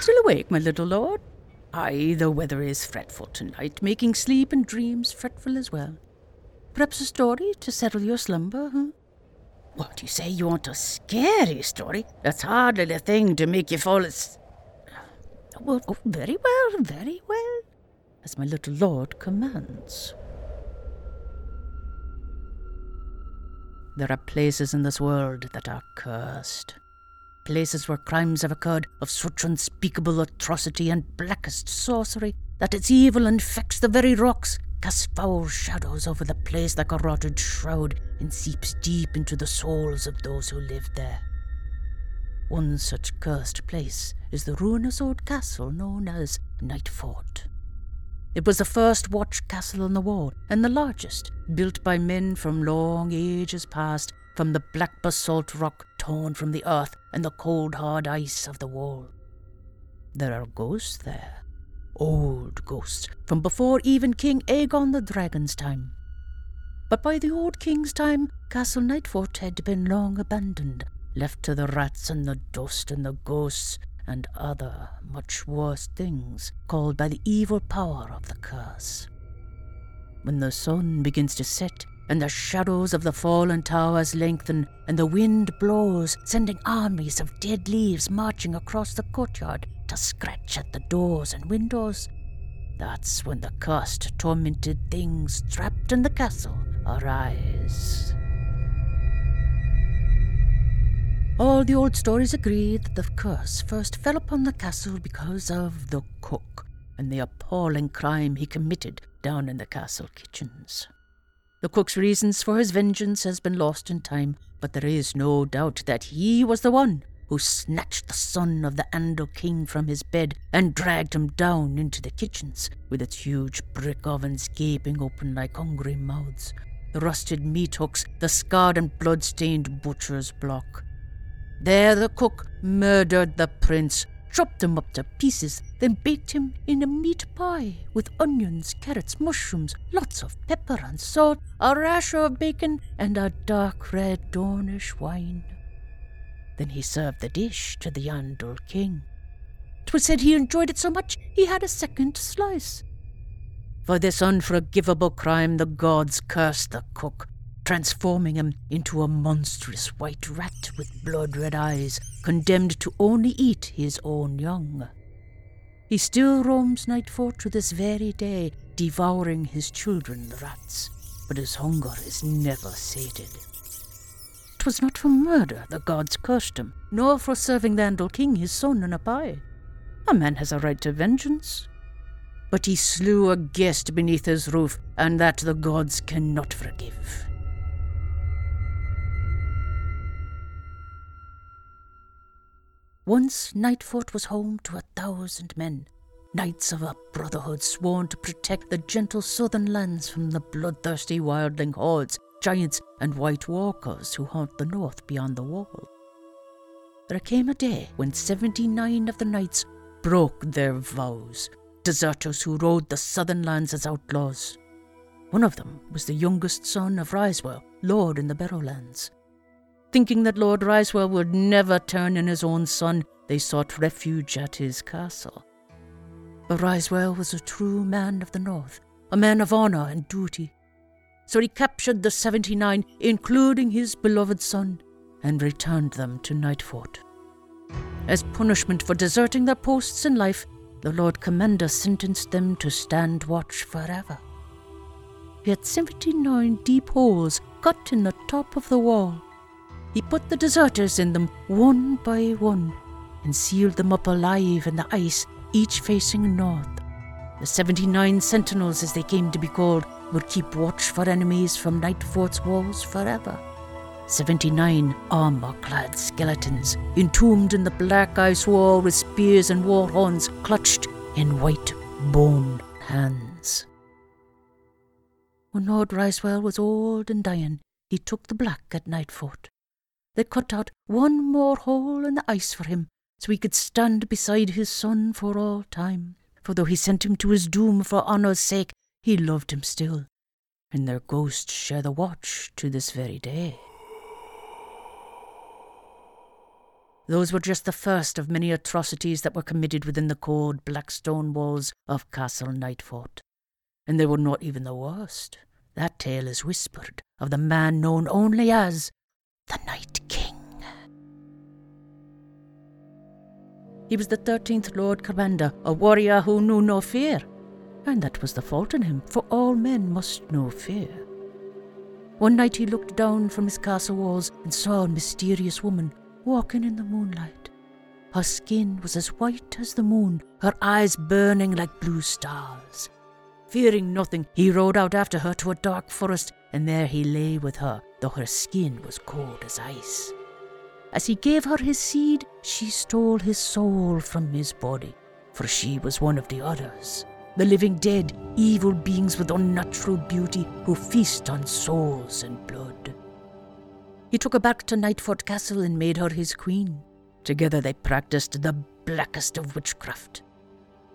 Still awake, my little lord? Aye, the weather is fretful tonight, making sleep and dreams fretful as well. Perhaps a story to settle your slumber, huh? What, you say you want a scary story? That's hardly the thing to make you fall asleep. Well, oh, very well, very well, as my little lord commands. There are places in this world that are cursed. Places where crimes have occurred of such unspeakable atrocity and blackest sorcery that its evil infects the very rocks, casts foul shadows over the place like a rotted shroud, and seeps deep into the souls of those who live there. One such cursed place is the ruinous old castle known as Nightfort. It was the first watch castle on the wall, and the largest, built by men from long ages past, from the black basalt rock torn from the earth and the cold hard ice of the wall. There are ghosts there, old ghosts, from before even King Aegon the Dragon's time. But by the old king's time, Castle Nightfort had been long abandoned, left to the rats and the dust and the ghosts and other much worse things called by the evil power of the curse. When the sun begins to set and the shadows of the fallen towers lengthen, and the wind blows, sending armies of dead leaves marching across the courtyard to scratch at the doors and windows. That's when the cursed, tormented things trapped in the castle arise. All the old stories agree that the curse first fell upon the castle because of the cook and the appalling crime he committed down in the castle kitchens. The cook's reasons for his vengeance has been lost in time, but there is no doubt that he was the one who snatched the son of the Andal king from his bed and dragged him down into the kitchens, with its huge brick ovens gaping open like hungry mouths, the rusted meat hooks, the scarred and blood-stained butcher's block. There the cook murdered the prince, chopped him up to pieces, then baked him in a meat pie with onions, carrots, mushrooms, lots of pepper and salt, a rasher of bacon, and a dark red Dornish wine. Then he served the dish to the Andal king. 'Twas said he enjoyed it so much he had a second slice. For this unforgivable crime the gods cursed the cook, transforming him into a monstrous white rat with blood red eyes, condemned to only eat his own young. He still roams Nightfort to this very day, devouring his children, the rats, but his hunger is never sated. 'Twas not for murder the gods cursed him, nor for serving the Andal king his son in a pie. A man has a right to vengeance. But he slew a guest beneath his roof, and that the gods cannot forgive. Once Nightfort was home to a thousand men, knights of a brotherhood sworn to protect the gentle southern lands from the bloodthirsty wildling hordes, giants, and white walkers who haunt the north beyond the wall. There came a day when seventy nine of the knights broke their vows, deserters who rode the southern lands as outlaws. One of them was the youngest son of Ryswell, lord in the Barrowlands. Thinking that Lord Ryswell would never turn in his own son, they sought refuge at his castle. But Ryswell was a true man of the North, a man of honour and duty. So he captured the seventy nine, including his beloved son, and returned them to Nightfort. As punishment for deserting their posts in life, the Lord Commander sentenced them to stand watch forever. He had seventy nine deep holes cut in the top of the wall he put the deserters in them one by one and sealed them up alive in the ice, each facing north. The 79 sentinels, as they came to be called, would keep watch for enemies from Nightfort's walls forever. 79 armor clad skeletons, entombed in the black ice wall with spears and war horns clutched in white bone hands. When Lord Ryswell was old and dying, he took the black at Nightfort. They cut out one more hole in the ice for him, so he could stand beside his son for all time. For though he sent him to his doom for honour's sake, he loved him still, and their ghosts share the watch to this very day. Those were just the first of many atrocities that were committed within the cold black stone walls of Castle Nightfort. And they were not even the worst. That tale is whispered of the man known only as the Night King. He was the thirteenth Lord Commander, a warrior who knew no fear, and that was the fault in him, for all men must know fear. One night he looked down from his castle walls and saw a mysterious woman walking in the moonlight. Her skin was as white as the moon, her eyes burning like blue stars. Fearing nothing, he rode out after her to a dark forest, and there he lay with her, though her skin was cold as ice. As he gave her his seed, she stole his soul from his body, for she was one of the others, the living dead, evil beings with unnatural beauty who feast on souls and blood. He took her back to Nightfort Castle and made her his queen. Together they practiced the blackest of witchcraft.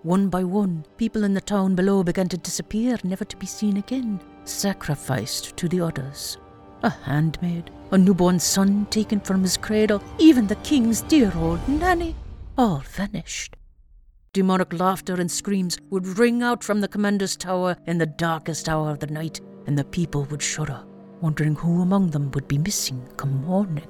One by one, people in the town below began to disappear, never to be seen again, sacrificed to the others. A handmaid, a newborn son taken from his cradle, even the king's dear old nanny, all vanished. Demonic laughter and screams would ring out from the commander's tower in the darkest hour of the night, and the people would shudder, wondering who among them would be missing come morning.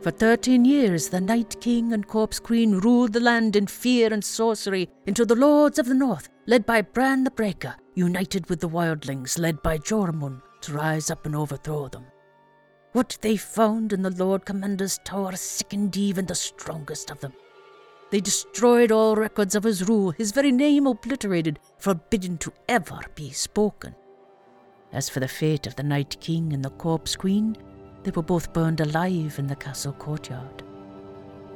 For thirteen years, the Night King and Corpse Queen ruled the land in fear and sorcery until the Lords of the North, led by Bran the Breaker, united with the Wildlings, led by Joramun, to rise up and overthrow them. What they found in the Lord Commander's tower sickened even the strongest of them. They destroyed all records of his rule, his very name obliterated, forbidden to ever be spoken. As for the fate of the Night King and the Corpse Queen, they were both burned alive in the castle courtyard.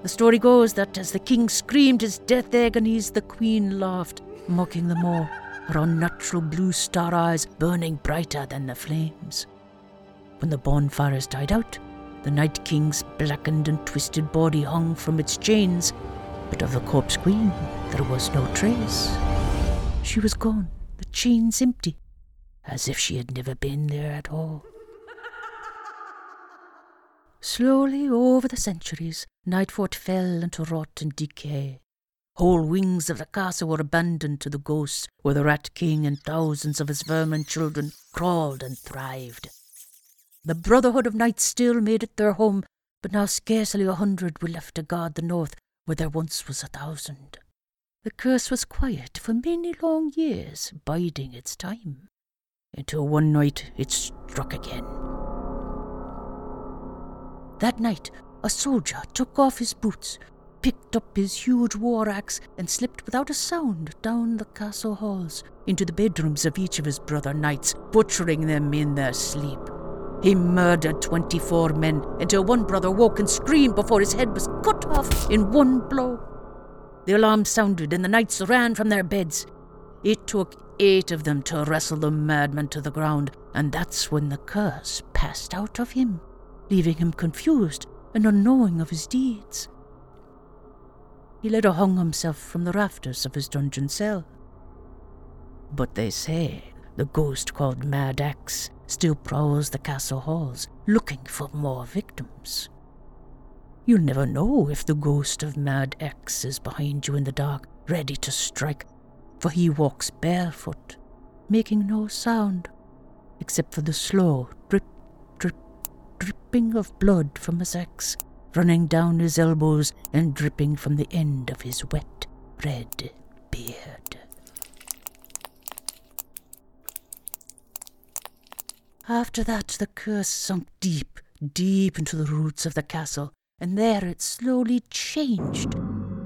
The story goes that as the king screamed his death agonies, the queen laughed, mocking them all, her unnatural blue star eyes burning brighter than the flames. When the bonfires died out, the Night King's blackened and twisted body hung from its chains, but of the corpse queen there was no trace. She was gone, the chains empty, as if she had never been there at all. Slowly over the centuries, Nightfort fell into rot and decay. Whole wings of the castle were abandoned to the ghosts, where the Rat King and thousands of his vermin children crawled and thrived. The Brotherhood of Knights still made it their home, but now scarcely a hundred were left to guard the north, where there once was a thousand. The curse was quiet for many long years, biding its time, until one night it struck again. That night, a soldier took off his boots, picked up his huge war axe, and slipped without a sound down the castle halls into the bedrooms of each of his brother knights, butchering them in their sleep. He murdered 24 men until one brother woke and screamed before his head was cut off in one blow. The alarm sounded and the knights ran from their beds. It took eight of them to wrestle the madman to the ground, and that's when the curse passed out of him leaving him confused and unknowing of his deeds. He later hung himself from the rafters of his dungeon cell. But they say the ghost called Mad Axe still prowls the castle halls, looking for more victims. You'll never know if the ghost of Mad Axe is behind you in the dark, ready to strike, for he walks barefoot, making no sound, except for the slow dripping of blood from his axe, running down his elbows and dripping from the end of his wet red beard. After that, the curse sunk deep, deep into the roots of the castle, and there it slowly changed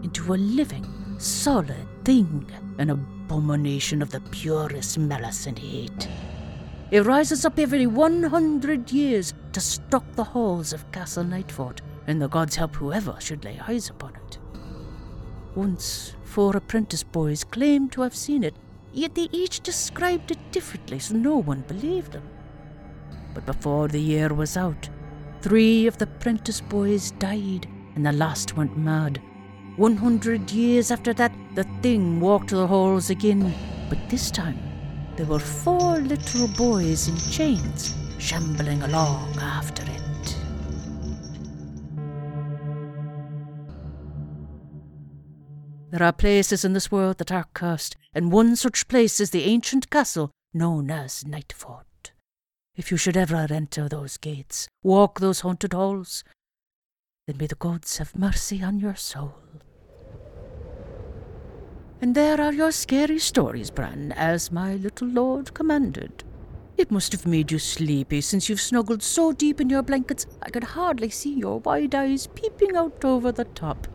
into a living, solid thing, an abomination of the purest malice and hate. It rises up every 100 years to stalk the halls of Castle Nightfort, and the gods help whoever should lay eyes upon it. Once, four apprentice boys claimed to have seen it, yet they each described it differently, so no one believed them. But before the year was out, three of the apprentice boys died, and the last went mad. One hundred years after that, the thing walked the halls again, but this time there were four little boys in chains shambling along after it. There are places in this world that are cursed, and one such place is the ancient castle known as Nightfort. If you should ever enter those gates, walk those haunted halls, then may the gods have mercy on your soul. And there are your scary stories, Bran, as my little lord commanded. It must have made you sleepy since you've snuggled so deep in your blankets I could hardly see your wide eyes peeping out over the top.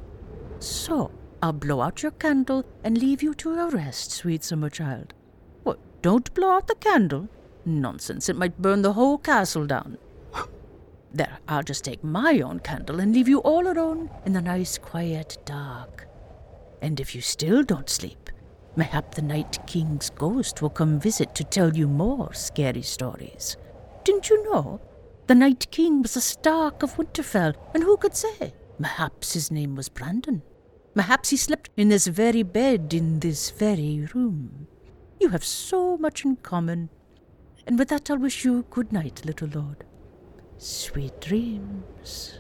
So, I'll blow out your candle and leave you to your rest, sweet summer child. What, don't blow out the candle? Nonsense, it might burn the whole castle down. There, I'll just take my own candle and leave you all alone in the nice quiet dark. And if you still don't sleep, mayhap the Night King's ghost will come visit to tell you more scary stories. Didn't you know? The Night King was a Stark of Winterfell, and who could say? Mayhaps his name was Brandon. Mayhaps he slept in this very bed in this very room. You have so much in common. And with that, I'll wish you good night, little lord. Sweet dreams.